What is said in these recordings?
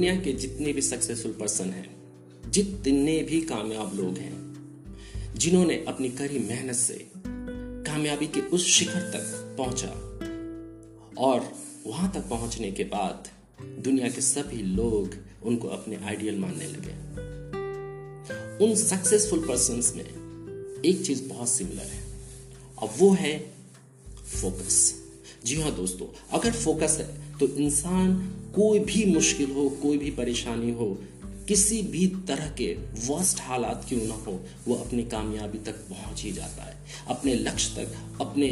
दुनिया के जितने भी सक्सेसफुल पर्सन हैं, जितने भी कामयाब लोग हैं, जिन्होंने अपनी कड़ी मेहनत से कामयाबी के उस शिखर तक पहुँचा और वहाँ तक पहुँचने के बाद दुनिया के सभी लोग उनको अपने आइडियल मानने लगे। उन सक्सेसफुल पर्सन में एक चीज़ बहुत सिमिलर है, और वो है फोकस जी हाँ दोस्तों, अगर फोकस है तो इंसान कोई भी मुश्किल हो, कोई भी परेशानी हो, किसी भी तरह के वर्स्ट हालात क्यों ना हो, वो अपनी कामयाबी तक पहुँच ही जाता है। अपने लक्ष्य तक, अपने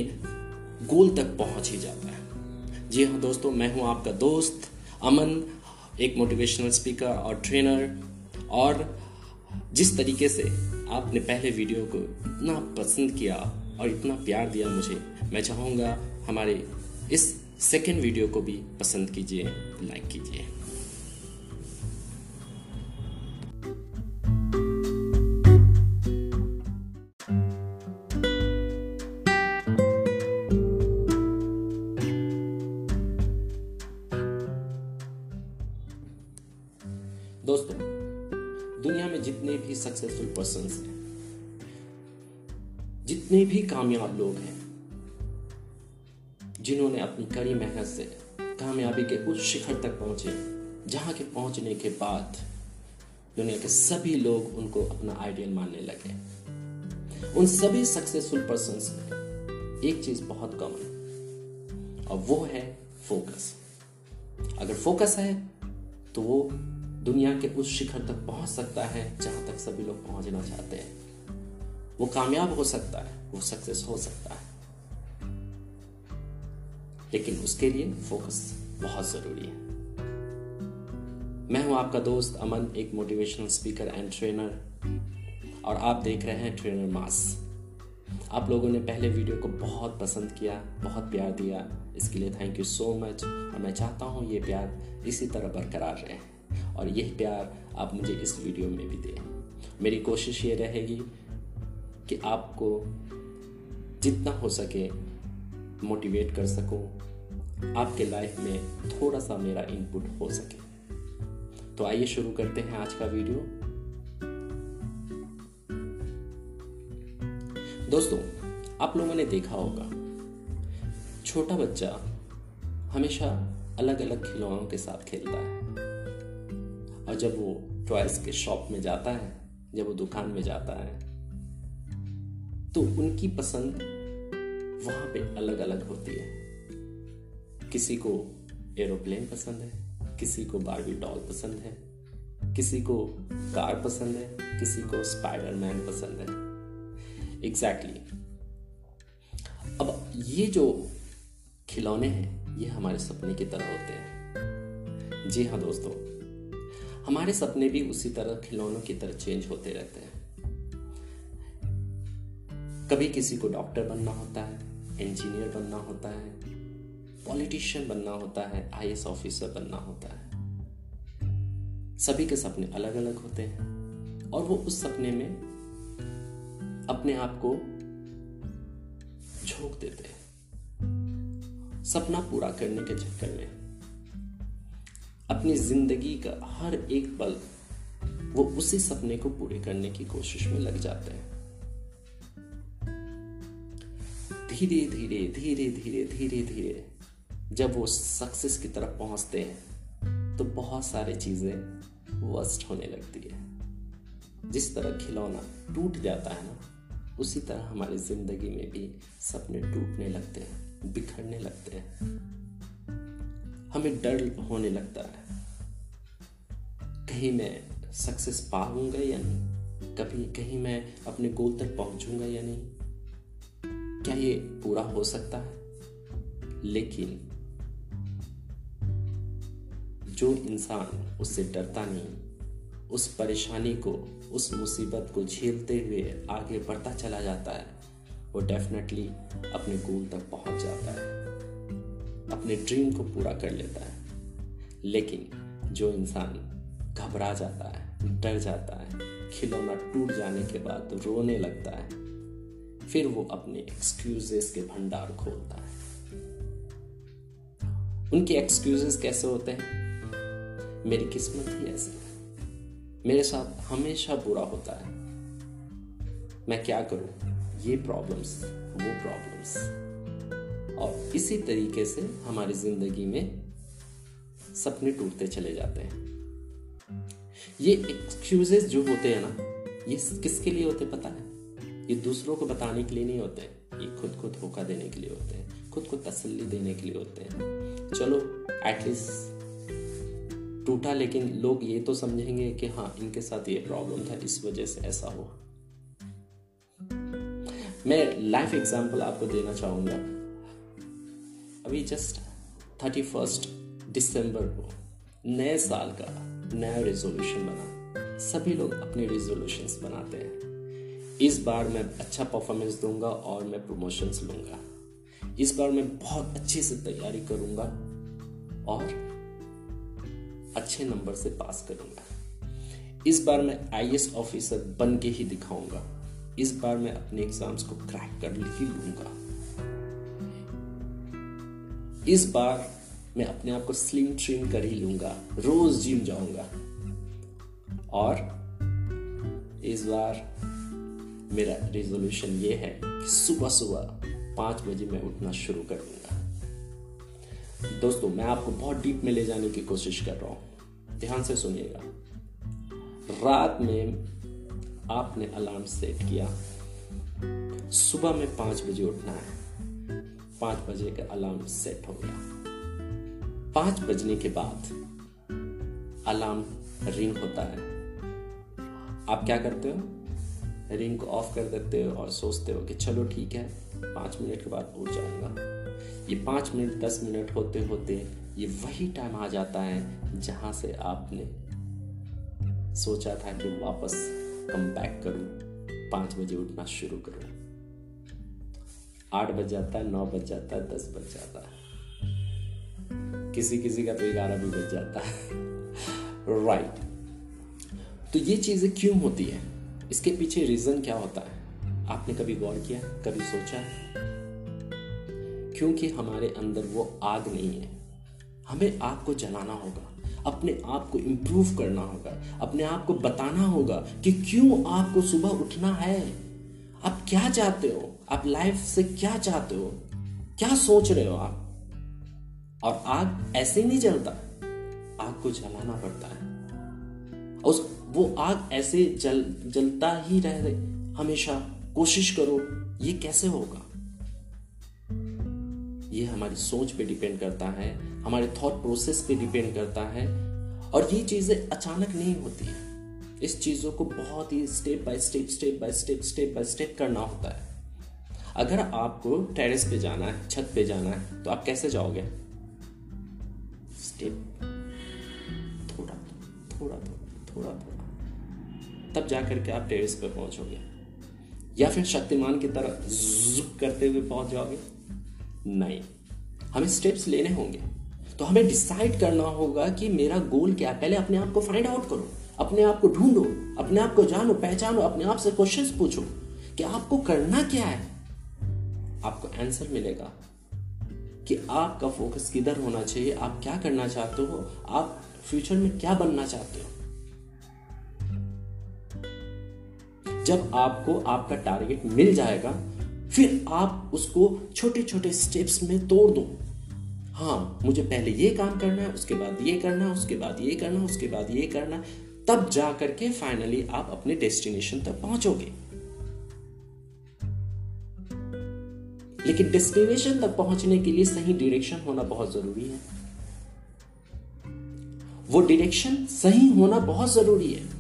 गोल तक पहुँच ही जाता है। जी हाँ दोस्तों, मैं हूँ आपका दोस्त अमन, एक मोटिवेशनल स्पीकर और ट्रेनर और जिस तरीके से आपने पहले वीडियो को इतना पसंद किया और इतना प्यार दिया मुझे, मैं चाहूँगा हमारे इस सेकेंड वीडियो को भी पसंद कीजिए लाइक कीजिए। पहुँचे जहाँ के पहुँचने के बाद दुनिया के सभी लोग उनको अपना आइडियल मानने लगे। उन सभी सक्सेसफुल पर्सन में एक चीज़ बहुत कॉमन और वो है फोकस अगर फोकस है तो वो दुनिया के उस शिखर तक पहुँच सकता है जहाँ तक सभी लोग पहुँचना चाहते हैं। वो कामयाब हो सकता है, वो सक्सेस हो सकता है। लेकिन उसके लिए फोकस बहुत ज़रूरी है। मैं हूँ आपका दोस्त अमन, एक मोटिवेशनल स्पीकर एंड ट्रेनर और आप देख रहे हैं ट्रेनर मास आप लोगों ने पहले वीडियो को बहुत पसंद किया, बहुत प्यार दिया। इसके लिए थैंक यू सो मच और मैं चाहता हूँ ये प्यार इसी तरह बरकरार रहे। और यह प्यार आप मुझे इस वीडियो में भी दें। मेरी कोशिश ये रहेगी कि आपको जितना हो सके मोटिवेट कर सकूँ। आपके लाइफ में थोड़ा सा मेरा इनपुट हो सके। तो आइए शुरू करते हैं आज का वीडियो। दोस्तों, आप लोगों ने देखा होगा, छोटा बच्चा हमेशा अलग अलग खिलौनों के साथ खेलता है। और जब वो टॉयज के शॉप में जाता है, जब वो दुकान में जाता है तो उनकी पसंद वहाँ पे अलग अलग होती है। किसी को एरोप्लेन पसंद है किसी को बारबी डॉल पसंद है, किसी को कार पसंद है, किसी को स्पाइडरमैन पसंद है। Exactly exactly. अब ये जो खिलौने हैं, ये हमारे सपने की तरह होते हैं। जी हाँ दोस्तों, हमारे सपने भी उसी तरह खिलौनों की तरह चेंज होते रहते हैं। कभी किसी को डॉक्टर बनना होता है इंजीनियर बनना होता है पॉलिटिशियन बनना होता है आई ऑफिसर बनना होता है। सभी के सपने अलग अलग होते हैं और वो उस सपने में अपने आप को झोंक देते हैं। सपना पूरा करने के चक्कर में अपनी ज़िंदगी का हर एक पल वो उसी सपने को पूरे करने की कोशिश में लग जाते हैं। धीरे धीरे धीरे धीरे धीरे धीरे जब वो सक्सेस की तरफ़ पहुँचते हैं तो बहुत सारी चीज़ें वर्स्ट होने लगती है। जिस तरह खिलौना टूट जाता है ना, उसी तरह हमारी ज़िंदगी में भी सपने टूटने लगते हैं, बिखरने लगते हैं। हमें डर होने लगता है, कहीं मैं सक्सेस पाऊँगा या नहीं? कभी, कहीं मैं अपने गोल तक पहुंचूँगा या नहीं? क्या ये पूरा हो सकता है? लेकिन जो इंसान उससे डरता नहीं, उस परेशानी को, उस मुसीबत को झेलते हुए आगे बढ़ता चला जाता है, वो डेफिनेटली अपने गोल तक पहुँच जाता है। अपने ड्रीम को पूरा कर लेता है। लेकिन जो इंसान घबरा जाता है, डर जाता है, खिलौना टूट जाने के बाद रोने लगता है, फिर वो अपने एक्सक्यूजेस के भंडार खोलता है। उनके एक्सक्यूजेस कैसे होते हैं? मेरी किस्मत ही ऐसी है। मेरे साथ हमेशा बुरा होता है। मैं क्या करूँ? ये प्रॉब्लम्स वो प्रॉब्लम्स और इसी तरीके से हमारी ज़िंदगी में सपने टूटते चले जाते हैं। ये एक्सक्यूजेस जो होते हैं ना, ये किसके लिए होते पता है? ये दूसरों को बताने के लिए नहीं होते। ये खुद को धोखा देने के लिए होते हैं। खुद को तसल्ली देने के लिए होते हैं। चलो एटलीस्ट टूटा, लेकिन लोग ये तो समझेंगे कि हाँ इनके साथ ये प्रॉब्लम था, इस वजह से ऐसा हुआ। मैं लाइफ एग्ज़ाम्पल आपको देना चाहूँगा। अभी जस्ट थर्टी फ़र्स्ट दिसंबर को नए साल का नया रेजोल्यूशन बना। सभी लोग अपने रेजोल्यूशंस बनाते हैं। इस बार मैं अच्छा परफॉर्मेंस दूँगा और मैं प्रमोशंस लूँगा। इस बार मैं बहुत अच्छे से तैयारी करूँगा और अच्छे नंबर से पास करूँगा। इस बार मैं आई ऑफिसर बन के ही दिखाऊँगा। इस बार मैं अपने एग्ज़ाम्स को क्रैक कर ही लूँगा इस बार मैं अपने आप को स्लिम ट्रिम कर ही लूँगा। रोज जिम जाऊँगा। और इस बार मेरा रेजोल्यूशन ये है कि सुबह सुबह पाँच बजे मैं उठना शुरू करूँगा दोस्तों, मैं आपको बहुत डीप में ले जाने की कोशिश कर रहा हूँ। ध्यान से सुनिएगा। रात में आपने अलार्म सेट किया। सुबह में पाँच बजे उठना है। पाँच बजे का अलार्म सेट हो गया। पाँच बजने के बाद अलार्म रिंग होता है। आप क्या करते हो? रिंग को ऑफ़ कर देते हो और सोचते हो कि चलो ठीक है, पाँच मिनट के बाद उठ जाऊँगा। ये पाँच मिनट, दस मिनट होते होते ये वही टाइम आ जाता है जहाँ से आपने सोचा था कि वापस कम बैक करूँ। पाँच बजे उठना शुरू करूँ। आठ बज जाता है नौ बज जाता है दस बज जाता। है किसी किसी का तो ग्यारह भी बज जाता। है राइट तो ये चीज़ें क्यों होती है? इसके पीछे रीजन क्या होता है? आपने कभी गौर किया? कभी सोचा? है क्योंकि हमारे अंदर वो आग नहीं है। हमें आग को जलाना होगा, अपने आप को इम्प्रूव करना होगा, अपने आप को बताना होगा कि क्यों आपको सुबह उठना है। आप क्या चाहते हो? आप लाइफ से क्या चाहते हो? क्या सोच रहे हो आप? और आग ऐसे नहीं जलता, आग को जलाना पड़ता है। उस, वो आग ऐसे जल, जलता ही रह। दे हमेशा कोशिश करो, ये कैसे होगा? ये हमारी सोच पे डिपेंड करता है, हमारे थॉट प्रोसेस पे डिपेंड करता है, और ये चीज़ें अचानक नहीं होती है। इस चीज़ों को बहुत ही step by step step by step step by step करना होता है। अगर आपको टेरेस पे जाना है, छत पे जाना है तो आप कैसे जाओगे? स्टेप थोड़ा थोड़ा थोड़ा थोड़ा। थोड़ा तब जाकर के आप टेरिस पे पहुंचोगे। या फिर शक्तिमान की तरह करते हुए पहुँच जाओगे। नहीं। हमें स्टेप्स लेने होंगे। तो हमें डिसाइड करना होगा कि मेरा गोल क्या है। पहले अपने आप को फाइंड आउट करो। अपने आप को ढूंढो। अपने आप को जानो, पहचानो। अपने आप से क्वेश्चंस पूछो कि आपको करना क्या है। आपको आंसर मिलेगा कि आपका फोकस किधर होना चाहिए। आप क्या करना चाहते हो। आप फ्यूचर में क्या बनना चाहते हो। जब आपको आपका टारगेट मिल जाएगा फिर आप उसको छोटे छोटे स्टेप्स में तोड़ दो। हाँ मुझे पहले ये काम करना है, उसके बाद ये करना है, उसके बाद ये करना है, उसके बाद ये करना तब जा करके फाइनली आप अपने डेस्टिनेशन तक पहुंचोगे। लेकिन डेस्टिनेशन तक पहुँचने के लिए सही डायरेक्शन होना बहुत ज़रूरी है। वो डायरेक्शन सही होना बहुत ज़रूरी है।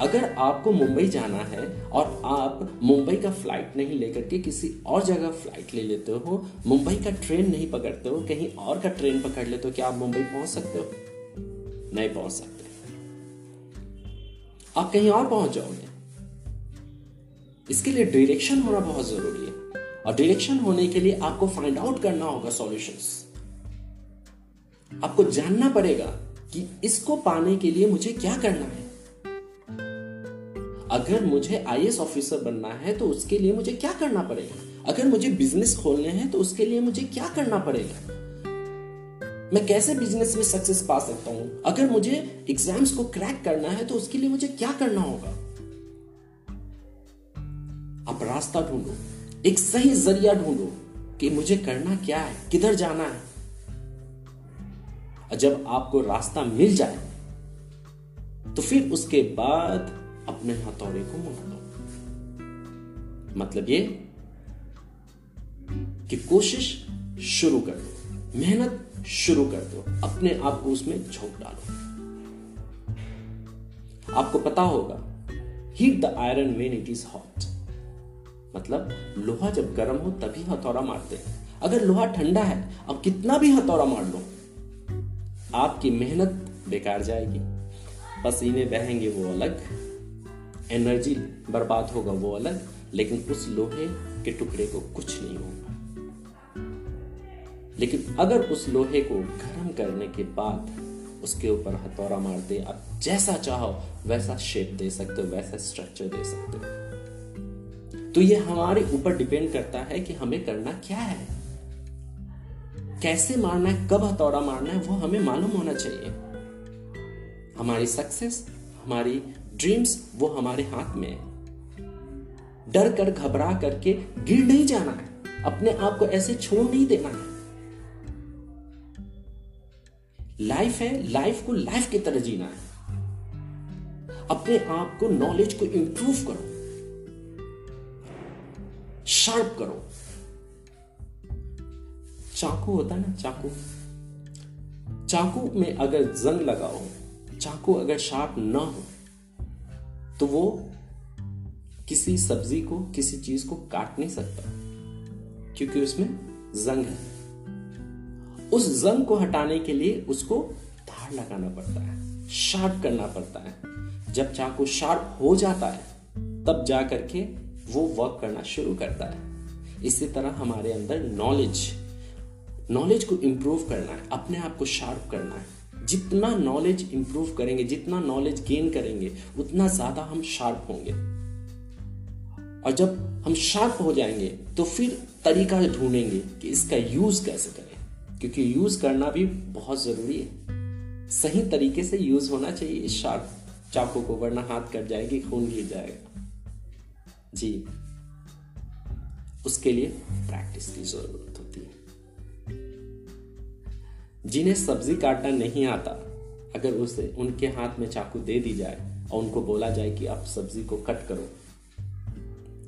अगर आपको मुंबई जाना है और आप मुंबई का फ़्लाइट नहीं लेकर के किसी और जगह फ़्लाइट ले लेते हो, मुंबई का ट्रेन नहीं पकड़ते हो, कहीं और का ट्रेन पकड़ लेते हो, क्या आप मुंबई पहुँच सकते हो? नहीं पहुँच सकते। आप कहीं और पहुँच जाओगे। इसके लिए डायरेक्शन होना बहुत ज़रूरी है। और डायरेक्शन होने के लिए आपको फाइंड आउट करना होगा सॉल्यूशंस आपको जानना पड़ेगा कि इसको पाने के लिए मुझे क्या करना है। अगर मुझे आई ऑफिसर बनना है तो उसके लिए मुझे क्या करना पड़ेगा? अगर मुझे बिज़नेस खोलने हैं तो उसके लिए मुझे क्या करना पड़ेगा? मैं कैसे बिज़नेस में सक्सेस पा सकता हूँ? अगर मुझे एग्ज़ाम्स को क्रैक करना है तो उसके लिए मुझे क्या करना होगा? आप रास्ता ढूंढो, एक सही ज़रिया ढूंढो कि मुझे करना क्या है, किधर जाना है। जब आपको रास्ता मिल जाए तो फिर उसके बाद अपने हथौड़े को मुड़ा दो। मतलब ये कि कोशिश शुरू कर दो, मेहनत शुरू कर दो, अपने आप को उसमें झोंक डालो। आपको पता होगा heat the iron when it is hot मतलब लोहा जब गर्म हो तभी हथौड़ा मारते हैं। अगर लोहा ठंडा है, अब कितना भी हथौड़ा मार लो, आपकी मेहनत बेकार जाएगी। पसीने बहेंगे वो अलग। एनर्जी बर्बाद होगा वो अलग, लेकिन उस लोहे के टुकड़े को कुछ नहीं होगा। लेकिन अगर उस लोहे को गर्म करने के बाद उसके ऊपर हथौड़ा मारते आप जैसा चाहो, वैसा शेप दे सकते हो, वैसा स्ट्रक्चर दे सकते हो। तो ये हमारे ऊपर डिपेंड करता है कि हमें करना क्या है। कैसे मारना है, कब हथौड़ा मारना है, वो हमें मालूम होना चाहिए। हमारी सक्सेस हमारी ड्रीम्स वो हमारे हाथ में है। डर कर, घबरा करके गिर नहीं जाना है। अपने आप को ऐसे छोड़ नहीं देना है। लाइफ है लाइफ को लाइफ की तरह जीना है। अपने आप को नॉलेज को इंप्रूव करो। शार्प करो। चाकू होता है ना, चाकू। चाकू में अगर जंग लगाओ, चाकू अगर शार्प ना हो तो वो किसी सब्ज़ी को, किसी चीज़ को काट नहीं सकता, क्योंकि उसमें जंग है। उस जंग को हटाने के लिए उसको धार लगाना पड़ता है, शार्प करना पड़ता है। जब चाकू शार्प हो जाता है, तब जा करके वो वर्क करना शुरू करता है। इसी तरह हमारे अंदर नॉलेज नॉलेज को इंप्रूव करना है, अपने आप को शार्प करना है। जितना नॉलेज इंप्रूव करेंगे, जितना नॉलेज गेन करेंगे, उतना ज़्यादा हम शार्प होंगे। और जब हम शार्प हो जाएँगे तो फिर तरीका ढूंढेंगे कि इसका यूज़ कैसे करें। क्योंकि यूज़ करना भी बहुत ज़रूरी है। सही तरीके से यूज़ होना चाहिए, इस शार्प चाकू को, वरना हाथ कट जाएगी, खून गिर जाएगा। जी। उसके लिए प्रैक्टिस की ज़रूरत। जिन्हें सब्ज़ी काटना नहीं आता, अगर उसे उनके हाथ में चाकू दे दी जाए और उनको बोला जाए कि आप सब्ज़ी को कट करो,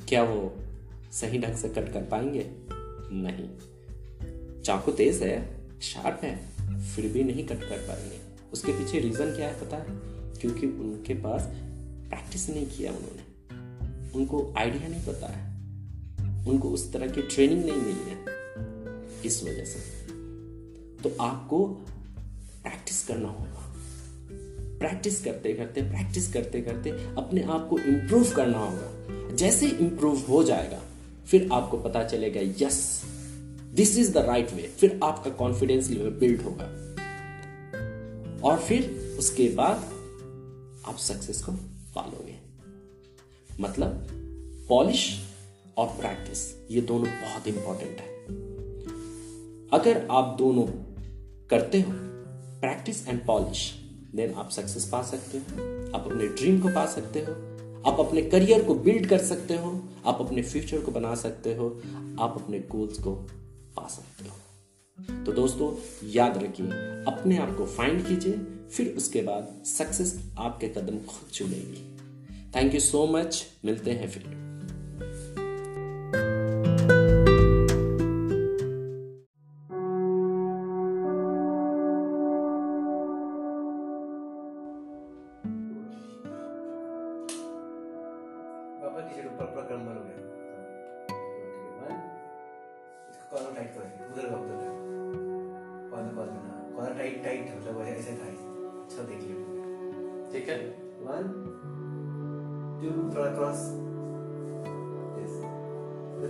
क्या वो सही ढंग से कट कर पाएँगे? नहीं। चाकू तेज है, शार्प है, फिर भी नहीं कट कर पाएँगे। उसके पीछे रीजन क्या है पता है? क्योंकि उनके पास प्रैक्टिस नहीं किया उन्होंने। उनको आइडिया नहीं पता है। उनको उस तरह की ट्रेनिंग नहीं मिली है। इस वजह से। तो आपको प्रैक्टिस करना होगा। प्रैक्टिस करते करते प्रैक्टिस करते करते अपने आप को इंप्रूव करना होगा। जैसे इंप्रूव हो जाएगा, फिर आपको पता चलेगा yes this is the right way फिर आपका कॉन्फिडेंस लेवल बिल्ड होगा। और फिर उसके बाद आप सक्सेस को पालोगे। मतलब पॉलिश और प्रैक्टिस ये दोनों बहुत इंपॉर्टेंट है। अगर आप दोनों करते हो प्रैक्टिस एंड पॉलिश देन आप सक्सेस पा सकते हो। आप अपने ड्रीम को पा सकते हो। आप अपने करियर को बिल्ड कर सकते हो। आप अपने फ्यूचर को बना सकते हो। आप अपने गोल्स को पा सकते हो। तो दोस्तों, याद रखिए, अपने आप को फाइंड कीजिए, फिर उसके बाद सक्सेस आपके कदम खुद चुनेगी। थैंक यू सो मच मिलते हैं फिर।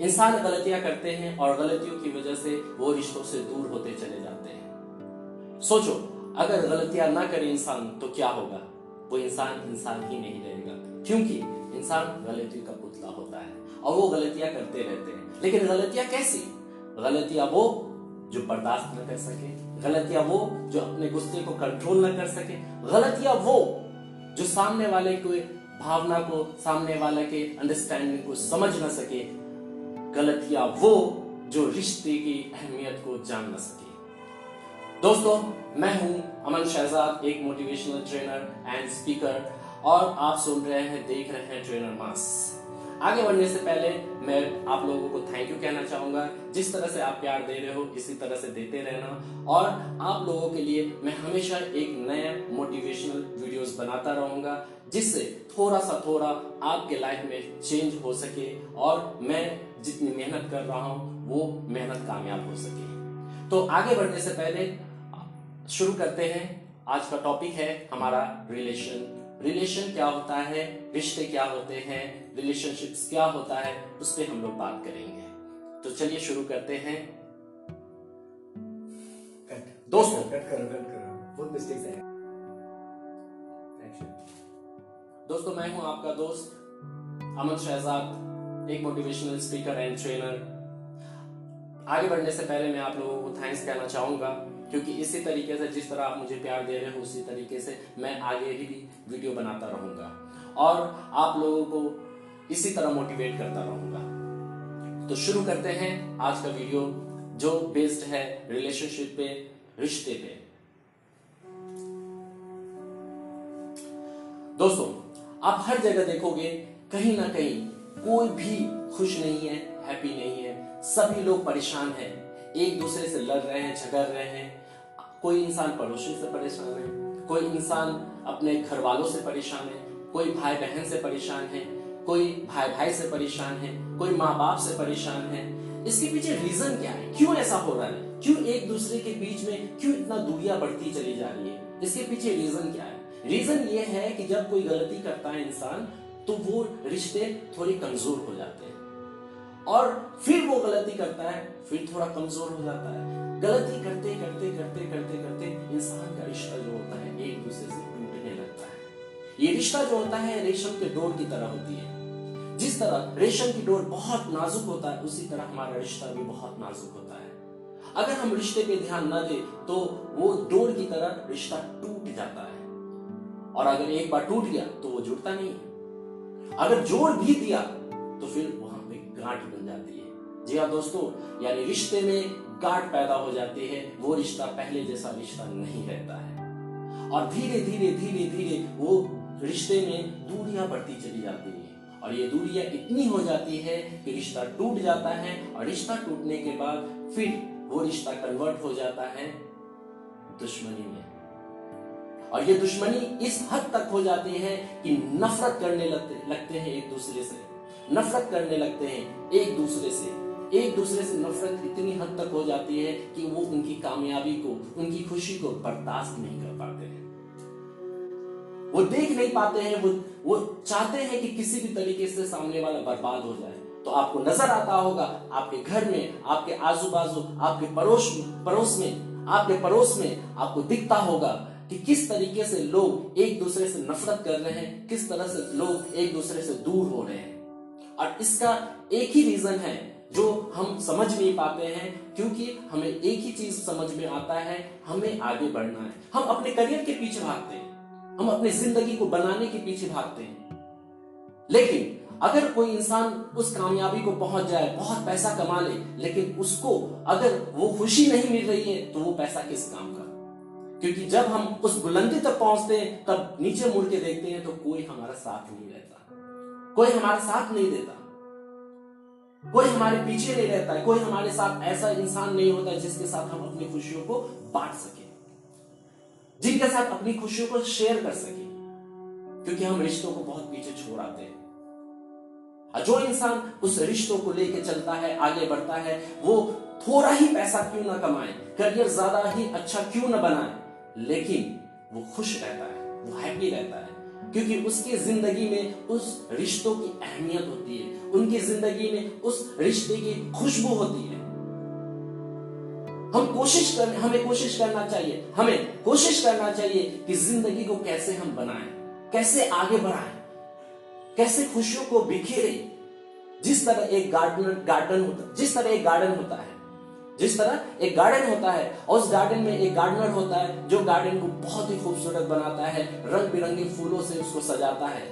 इंसान गलतियाँ करते हैं और गलतियों की वजह से वो रिश्तों से दूर होते चले जाते हैं। सोचो, अगर गलतियाँ ना करे इंसान तो क्या होगा? वो इंसान इंसान ही नहीं रहेगा। क्योंकि इंसान गलतियों का पुतला होता है और वो गलतियाँ करते रहते हैं। लेकिन गलतियाँ कैसी? गलतियाँ वो जो बर्दाश्त न कर सके, गलतियाँ वो जो अपने गुस्से को कंट्रोल न कर सके, गलतियाँ वो जो सामने वाले को भावना को, सामने वाले के अंडरस्टैंडिंग को समझ न सके गलतियाँ वो जो रिश्ते की अहमियत को जान न सके। दोस्तों, मैं हूँ अमन शहजाद, एक मोटिवेशनल ट्रेनर एंड स्पीकर और आप सुन रहे हैं, देख रहे हैं ट्रेनर मास आगे बढ़ने से पहले मैं आप लोगों को थैंक यू कहना चाहूँगा। जिस तरह से आप प्यार दे रहे हो, इसी तरह से देते रहना। और आप लोगों के लिए मैं हमेशा एक नया मोटिवेशनल वीडियोस बनाता रहूँगा, जिससे थोड़ा सा थोड़ा आपके लाइफ में चेंज हो सके और मैं जितनी मेहनत कर रहा हूँ वो मेहनत कामयाब हो सके। तो आगे बढ़ने से पहले शुरू करते हैं। आज का टॉपिक है हमारा रिलेशन रिलेशन क्या होता है? रिश्ते क्या होते हैं? रिलेशनशिप्स क्या होता है? उस पर हम लोग बात करेंगे। तो चलिए शुरू करते हैं। दोस्तों। कट करो कट करो। बहुत मिस्टेक्स है दोस्तों मैं हूँ आपका दोस्त अमन शहजाद। एक मोटिवेशनल स्पीकर एंड ट्रेनर आगे बढ़ने से पहले मैं आप लोगों को थैंक्स कहना चाहूँगा, क्योंकि इसी तरीके से जिस तरह आप मुझे प्यार दे रहे हो, उसी तरीके से मैं आगे ही भी वीडियो बनाता रहूँगा। और आप लोगों को इसी तरह मोटिवेट करता रहूँगा। तो शुरू करते हैं आज का वीडियो जो बेस्ड है रिलेशनशिप पे, रिश्ते पे। दोस्तों, आप हर जगह देखोगे, कहीं ना कहीं कोई भी खुश नहीं है हैप्पी नहीं है, सभी लोग परेशान हैं। एक दूसरे से लड़ रहे हैं, झगड़ रहे हैं। कोई इंसान पड़ोसी से परेशान है, कोई इंसान अपने घर वालों से परेशान है, कोई भाई बहन से परेशान है, कोई भाई भाई से परेशान है, कोई माँ बाप से परेशान है। इसके पीछे रीजन क्या है? क्यों ऐसा हो रहा है? क्यों एक दूसरे के बीच में क्यों इतना दूरिया बढ़ती चली जा रही है? इसके पीछे रीजन क्या है? रीजन ये है कि जब कोई गलती करता है इंसान तो वो रिश्ते थोड़े कमज़ोर हो जाते हैं। और फिर वो गलती करता है, फिर थोड़ा कमज़ोर हो जाता है। गलती करते करते करते करते करते इंसान का रिश्ता जो होता है, एक दूसरे से टूटने लगता है। ये रिश्ता जो होता है, रेशम के डोर की तरह होती है। जिस तरह रेशम की डोर बहुत नाजुक होता है, उसी तरह हमारा रिश्ता भी बहुत नाजुक होता है। अगर हम रिश्ते पे ध्यान न दे तो वो डोर की तरह रिश्ता टूट जाता है। और अगर एक बार टूट गया तो वो जुड़ता नहीं है। अगर ज़ोर भी दिया तो फिर वहाँ पे गांठ बन जाती है। जी हाँ दोस्तों, यानी रिश्ते में गांठ पैदा हो जाती है, वो रिश्ता पहले जैसा रिश्ता नहीं रहता है। और धीरे धीरे धीरे धीरे वो रिश्ते में दूरियाँ बढ़ती चली जाती है। और ये दूरियाँ इतनी हो जाती है कि रिश्ता टूट जाता है, और रिश्ता टूटने के बाद फिर वो रिश्ता कन्वर्ट हो जाता है दुश्मनी में। और ये दुश्मनी इस हद तक हो जाती है कि नफरत करने लगते लगते हैं एक दूसरे से। नफरत करने लगते हैं एक दूसरे से। एक दूसरे से नफरत इतनी हद तक हो जाती है कि वो उनकी कामयाबी को, उनकी खुशी को बर्दाश्त नहीं कर पाते हैं। वो देख नहीं पाते हैं, वो वो चाहते हैं कि किसी भी तरीके से सामने वाला बर्बाद हो जाए। तो आपको नज़र आता होगा, आपके घर में, आपके आजू बाजू आपके पड़ोस पड़ोस में, आपके पड़ोस में आपको दिखता होगा कि किस तरीके से लोग एक दूसरे से नफरत कर रहे हैं, किस तरह से लोग एक दूसरे से दूर हो रहे हैं। और इसका एक ही रीजन है जो हम समझ नहीं पाते हैं, क्योंकि हमें एक ही चीज़ समझ में आता है, हमें आगे बढ़ना है। हम अपने करियर के पीछे भागते हैं। हम अपनी ज़िंदगी को बनाने के पीछे भागते हैं। लेकिन अगर कोई इंसान उस कामयाबी को पहुँच जाए, बहुत पैसा कमा ले, लेकिन उसको अगर वो खुशी नहीं मिल रही है तो वो पैसा किस काम का? क्योंकि जब हम उस बुलंदी तक पहुँचते हैं, तब नीचे मुड़ के देखते हैं तो कोई हमारा साथ नहीं रहता। कोई हमारा साथ नहीं देता। कोई हमारे पीछे नहीं रहता है। कोई हमारे साथ ऐसा इंसान नहीं होता है जिसके साथ हम अपनी खुशियों को बांट सके। जिनके साथ अपनी खुशियों को शेयर कर सके। क्योंकि हम रिश्तों को बहुत पीछे छोड़ आते हैं। जो इंसान उस रिश्तों को लेके चलता है, आगे बढ़ता है, वो थोड़ा ही पैसा क्यों ना कमाए, करियर ज़्यादा ही अच्छा क्यों ना बनाए? लेकिन वो खुश रहता है, वो हैप्पी रहता है, क्योंकि उसकी ज़िंदगी में उस रिश्तों की अहमियत होती है, उनकी ज़िंदगी में उस रिश्ते की खुशबू होती है। हम कोशिश कर, हमें कोशिश करना चाहिए, हमें कोशिश करना चाहिए कि ज़िंदगी को कैसे हम बनाएँ, कैसे आगे बढ़ाएँ, कैसे खुशियों को बिखेरे। जिस तरह एक गार्डन गार्डन होता, जिस तरह एक गार्डन होता है जिस तरह एक गार्डन होता है और उस गार्डन में एक गार्डनर होता है, जो गार्डन को बहुत ही खूबसूरत बनाता है रंग बिरंगे फूलों से उसको सजाता है।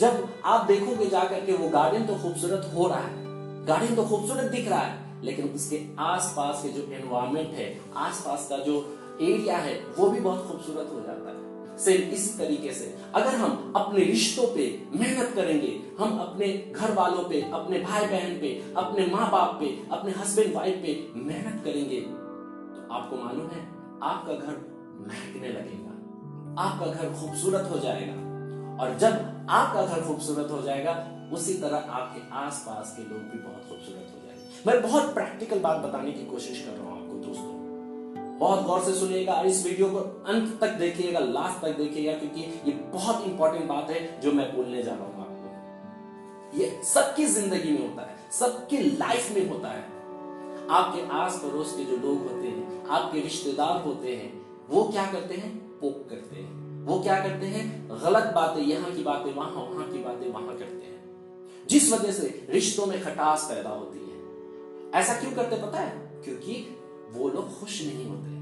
जब आप देखोगे जाकर के वो गार्डन तो खूबसूरत हो रहा है गार्डन तो खूबसूरत दिख रहा है, लेकिन उसके आसपास के जो एनवायरमेंट है, आसपास का जो एरिया है, वो भी बहुत खूबसूरत हो जाता है। सेम इस तरीके से। अगर हम अपने रिश्तों पे मेहनत करेंगे, हम अपने घर वालों पे, अपने भाई बहन पे, अपने माँ बाप पे, अपने हस्बैंड वाइफ पे मेहनत करेंगे तो आपको मालूम है, आपका घर महकने लगेगा। आपका घर खूबसूरत हो जाएगा। और जब आपका घर खूबसूरत हो जाएगा, उसी तरह आपके आसपास के लोग भी बहुत खूबसूरत हो जाएँगे। मैं बहुत प्रैक्टिकल बात बताने की कोशिश कर रहा हूँ बहुत गौर से सुनिएगा और इस वीडियो को अंत तक देखिएगा, लास्ट तक देखिएगा, क्योंकि ये बहुत इंपॉर्टेंट बात है जो मैं बोलने जा रहा हूँ आपको। ये सबकी ज़िंदगी में होता है, सबकी लाइफ में होता है। आपके आस पड़ोस के जो लोग होते हैं, आपके रिश्तेदार होते हैं, वो क्या करते हैं? पोक करते हैं। वो क्या करते हैं? गलत बातें, यहाँ की बातें, वहाँ वहाँ की बातें, वहाँ करते हैं। जिस वजह से रिश्तों में खटास पैदा होती है। ऐसा क्यों करते पता है? क्योंकि वो लोग खुश नहीं होते।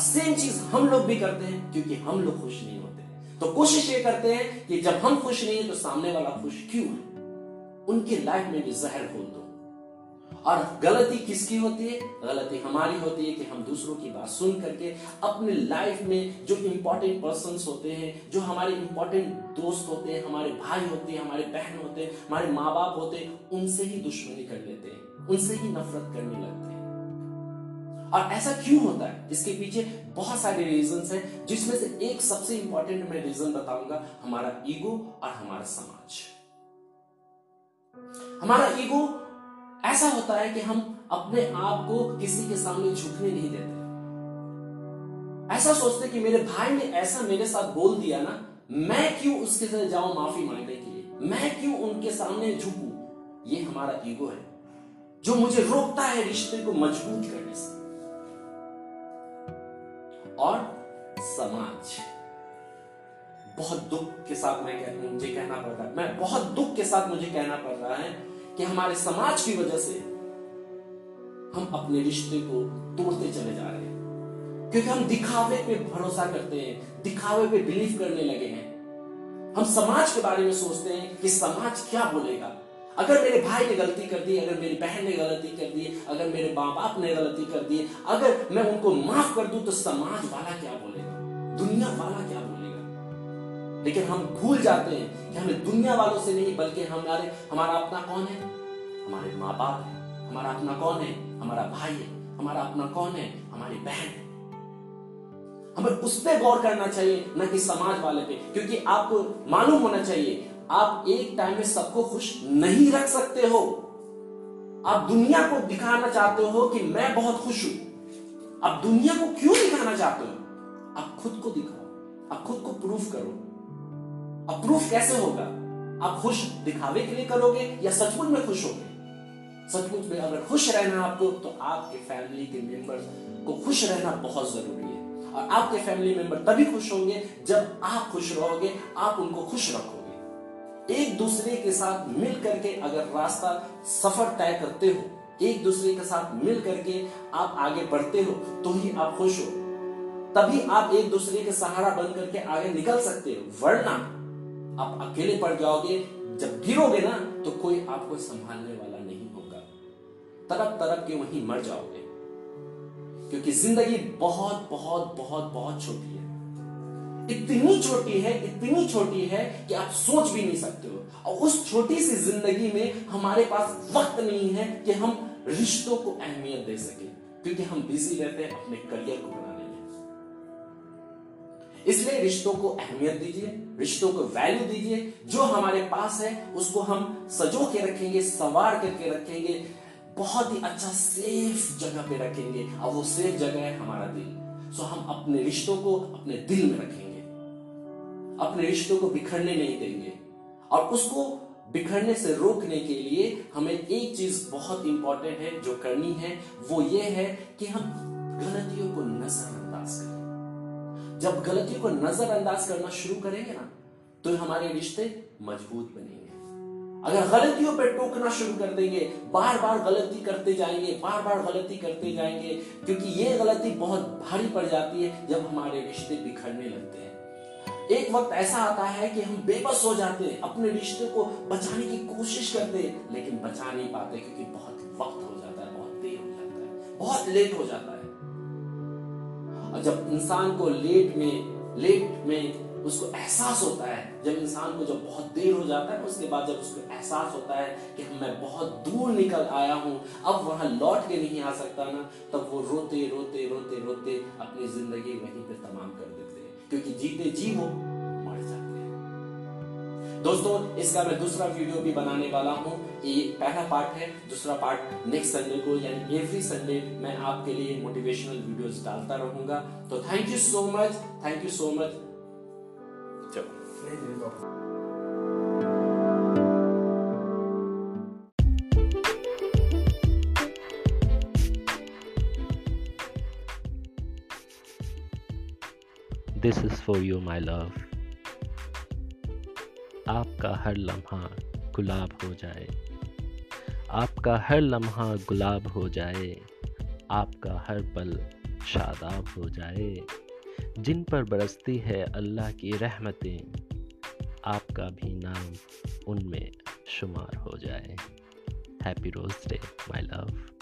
सेम चीज़ हम लोग भी करते हैं, क्योंकि हम लोग खुश नहीं होते। तो कोशिश ये करते हैं कि जब हम खुश नहीं है तो सामने वाला खुश क्यों है? उनकी लाइफ में भी जहर खोल दो। और गलती किसकी होती है? गलती हमारी होती है कि हम दूसरों की बात सुन करके अपने लाइफ में जो इंपॉर्टेंट पर्सन होते हैं, जो हमारे इंपॉर्टेंट दोस्त होते हैं, हमारे भाई होते हैं, हमारे बहन होते हैं, हमारे माँ बाप होते हैं, उनसे ही दुश्मनी कर लेते हैं, उनसे ही नफरत करने लगते हैं। और ऐसा क्यों होता है? इसके पीछे बहुत सारे रीजन हैं, जिसमें से एक सबसे इंपॉर्टेंट मैं रीजन बताऊँगा, हमारा ईगो और हमारा समाज। हमारा ईगो ऐसा होता है कि हम अपने आप को किसी के सामने झुकने नहीं देते। ऐसा सोचते कि मेरे भाई ने ऐसा मेरे साथ बोल दिया ना, मैं क्यों उसके साथ जाऊँ माफ़ी मांगने के लिए? मैं क्यों उनके सामने झुकू? ये हमारा ईगो है, जो मुझे रोकता है रिश्ते को मज़बूत करने से। और समाज। बहुत दुख के साथ मैं कह, मुझे कहना पड़ रहा है। मैं बहुत दुख के साथ मुझे कहना पड़ रहा है कि हमारे समाज की वजह से हम अपने रिश्ते को तोड़ते चले जा रहे हैं। क्योंकि हम दिखावे पे भरोसा करते हैं दिखावे पे बिलीव करने लगे हैं। हम समाज के बारे में सोचते हैं कि समाज क्या बोलेगा। अगर मेरे भाई ने गलती कर दी, अगर मेरी बहन ने गलती कर दी, अगर मेरे माँ बाप ने गलती कर दी, अगर मैं उनको माफ़ कर दूँ तो समाज वाला क्या बोलेगा? दुनिया वाला क्या बोलेगा? लेकिन हम भूल जाते हैं कि हमें दुनिया वालों से नहीं, बल्कि हमारे, हमारा अपना कौन है? हमारे माँ बाप है। हमारा अपना कौन है? हमारा भाई है। हमारा अपना कौन है? हमारी बहन है। हमें उस पर गौर करना चाहिए, न कि समाज वाले पे। क्योंकि आपको मालूम होना चाहिए आप एक टाइम में सबको खुश नहीं रख सकते हो। आप दुनिया को दिखाना चाहते हो कि मैं बहुत खुश हूँ। आप दुनिया को क्यों दिखाना चाहते हो? आप खुद को दिखाओ। आप खुद को प्रूफ करो। अब प्रूफ कैसे होगा? आप खुश दिखावे के लिए करोगे या सचमुच में खुश होगे? सचमुच में अगर खुश रहना आपको तो आपके फैमिली के मेंबर्स को खुश रहना बहुत ज़रूरी है। और आपके फैमिली मेंबर तभी खुश होंगे जब आप खुश रहोगे, आप उनको खुश रखोगे एक दूसरे के साथ मिल करके अगर रास्ता सफ़र तय करते हो, एक दूसरे के साथ मिल करके आप आगे बढ़ते हो तो ही आप खुश हो। तभी आप एक दूसरे के सहारा बन करके आगे निकल सकते हो। वरना आप अकेले पड़ जाओगे, जब गिरोगे ना तो कोई आपको संभालने वाला नहीं होगा। तरफ़ तरफ़ के वहीं मर जाओगे। क्योंकि ज़िंदगी बहुत बहुत बहुत बहुत छोटी है। इतनी छोटी है, इतनी छोटी है कि आप सोच भी नहीं सकते हो। और उस छोटी सी ज़िंदगी में हमारे पास वक्त नहीं है कि हम रिश्तों को अहमियत दे सके, क्योंकि हम बिज़ी रहते हैं, अपने करियर को बनाने में इसलिए रिश्तों को अहमियत दीजिए, रिश्तों को वैल्यू दीजिए। जो हमारे पास है, उसको हम सजो के रखेंगे, सवार करके रखेंगे। बहुत ही अच्छा सेफ़ जगह पे रखेंगे, और वो सेफ़ जगह है हमारा दिल। सो हम अपने रिश्तों को अपने दिल में रखेंगे। अपने रिश्तों को बिखरने नहीं देंगे। और उसको बिखरने से रोकने के लिए हमें एक चीज़ बहुत इंपॉर्टेंट है, जो करनी है, वो ये है कि हम गलतियों को नजरअंदाज करें। जब गलतियों को नजरअंदाज करना शुरू करेंगे ना तो हमारे रिश्ते मज़बूत बनेंगे। अगर गलतियों पर टोकना शुरू कर देंगे बार बार गलती करते जाएँगे बार बार गलती करते जाएँगे, क्योंकि ये गलती बहुत भारी पड़ जाती है जब हमारे रिश्ते बिखरने लगते हैं। एक वक्त ऐसा आता है कि हम बेबस हो जाते हैं, अपने रिश्ते को बचाने की कोशिश करते हैं, लेकिन बचा नहीं पाते क्योंकि बहुत वक्त हो जाता है, बहुत देर हो जाता है, बहुत लेट हो जाता है। और जब इंसान को लेट में लेट में उसको एहसास होता है, जब इंसान को जब बहुत देर हो जाता है, उसके बाद जब उसको एहसास होता है कि मैं बहुत दूर निकल आया हूँ, अब वहाँ लौट के नहीं आ सकता ना, तब वो रोते रोते रोते रोते अपनी ज़िंदगी वहीं पे तमाम कर देते हैं। क्योंकि जीते जी वो मर जाते हैं। दोस्तों इसका मैं दूसरा वीडियो भी बनाने वाला हूँ। ये पहला पार्ट है, दूसरा पार्ट नेक्स्ट संडे को, यानी एवरी संडे मैं आपके लिए मोटिवेशनल वीडियोस डालता रहूँगा। तो thank you so much thank you so much चलो। This is for you my love आपका हर लम्हा गुलाब हो जाए। आपका हर लम्हा गुलाब हो जाए। आपका हर पल शादाब हो जाए। जिन पर बरसती है अल्लाह की रहमतें, आपका भी नाम उनमें शुमार हो जाए। Happy rose day my love